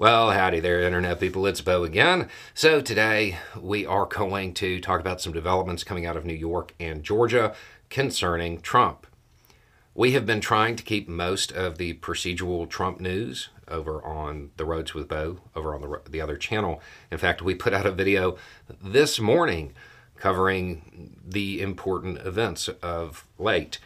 Well, howdy there, Internet people. It's Beau again. So, today we are going to talk about some developments coming out of New York and Georgia concerning Trump. We have been trying to keep most of the procedural Trump news over on the Roads with Beau, over on the, the other channel. In fact, we put out a video this morning covering the important events of late.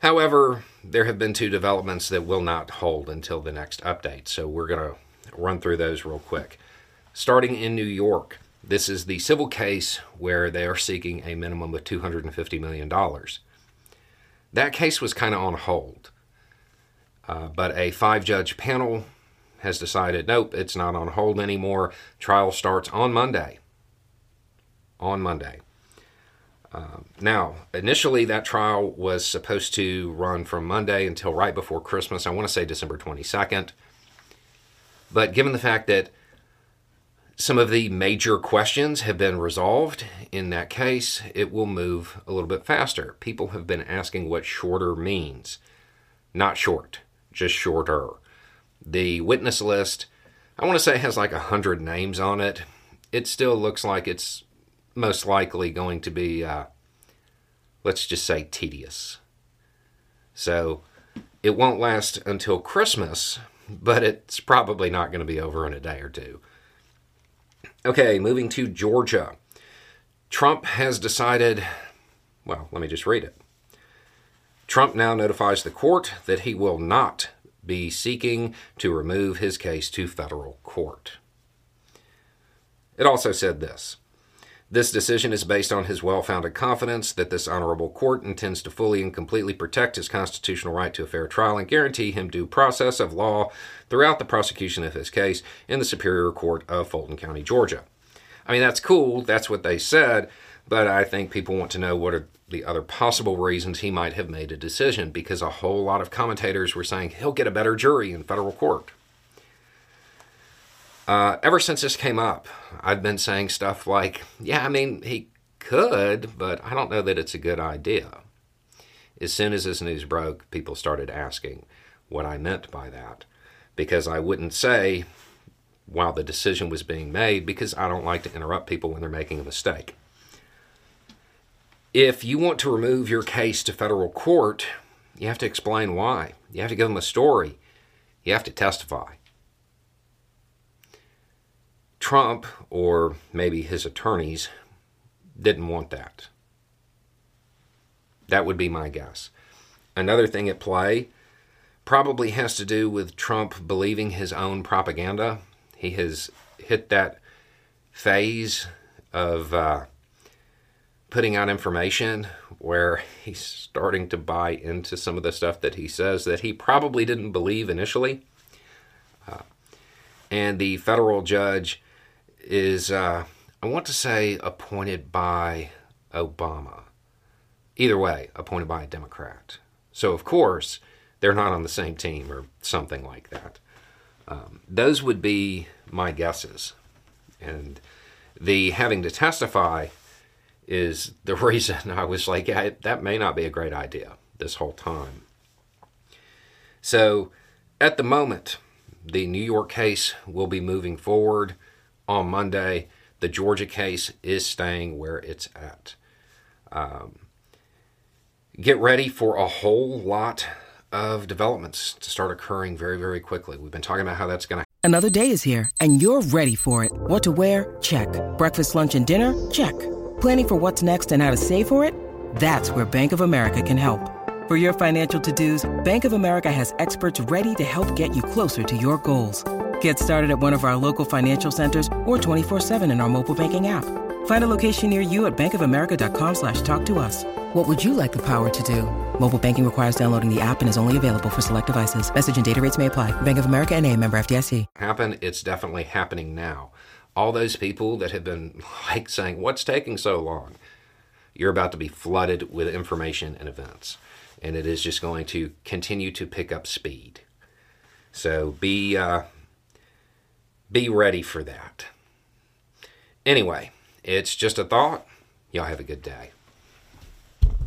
However, there have been two developments that will not hold until the next update, so we're going to run through those real quick. Starting in New York, this is the civil case where they are seeking a minimum of $250 million. That case was kind of on hold, uh, but a five judge panel has decided nope, it's not on hold anymore. Trial starts on Monday. On Monday. Now, initially, that trial was supposed to run from Monday until right before Christmas. I want to say December 22nd. But given the fact that some of the major questions have been resolved in that case, it will move a little bit faster. People have been asking what shorter means. Not short, just shorter. The witness list, I want to say, has like a hundred names on it. It still looks like it's most likely going to be, uh, let's just say, tedious. So it won't last until Christmas, but it's probably not going to be over in a day or two. Okay, moving to Georgia. Trump has decided, well, let me just read it. Trump now notifies the court that he will not be seeking to remove his case to federal court. It also said this this decision is based on his well founded confidence that this honorable court intends to fully and completely protect his constitutional right to a fair trial and guarantee him due process of law throughout the prosecution of his case in the Superior Court of Fulton County, Georgia. I mean, that's cool, that's what they said, but I think people want to know what are the other possible reasons he might have made a decision because a whole lot of commentators were saying he'll get a better jury in federal court. Uh, ever since this came up, I've been saying stuff like, yeah, I mean, he could, but I don't know that it's a good idea. As soon as this news broke, people started asking what I meant by that. Because I wouldn't say while the decision was being made, because I don't like to interrupt people when they're making a mistake. If you want to remove your case to federal court, you have to explain why. You have to give them a story. You have to testify. Trump, or maybe his attorneys, didn't want that. That would be my guess. Another thing at play probably has to do with Trump believing his own propaganda. He has hit that phase of uh, putting out information where he's starting to buy into some of the stuff that he says that he probably didn't believe initially. Uh, and the federal judge is, uh, I want to say, appointed by Obama. Either way, appointed by a Democrat. So, of course, they're not on the same team or something like that. Um, those would be my guesses. And the having to testify is the reason I was like, yeah, that may not be a great idea this whole time. So, at the moment, the New York case will be moving forward on Monday. The Georgia case is staying where it's at. Um, get ready for a whole lot of developments to start occurring very, very quickly. We've been talking about how that's going to. Another day is here, and you're ready for it. What to wear? Check. Breakfast, lunch, and dinner? Check. Planning for what's next and how to save for it? That's where Bank of America can help. For your financial to dos, Bank of America has experts ready to help get you closer to your goals. Get started at one of our local financial centers or 24-7 in our mobile banking app. Find a location near you at bankofamerica.com slash talk to us. What would you like the power to do? Mobile banking requires downloading the app and is only available for select devices. Message and data rates may apply. Bank of America and a member FDIC. Happen, it's definitely happening now. All those people that have been like saying, what's taking so long? You're about to be flooded with information and events. And it is just going to continue to pick up speed. So be uh, be ready for that. Anyway, it's just a thought. Y'all have a good day.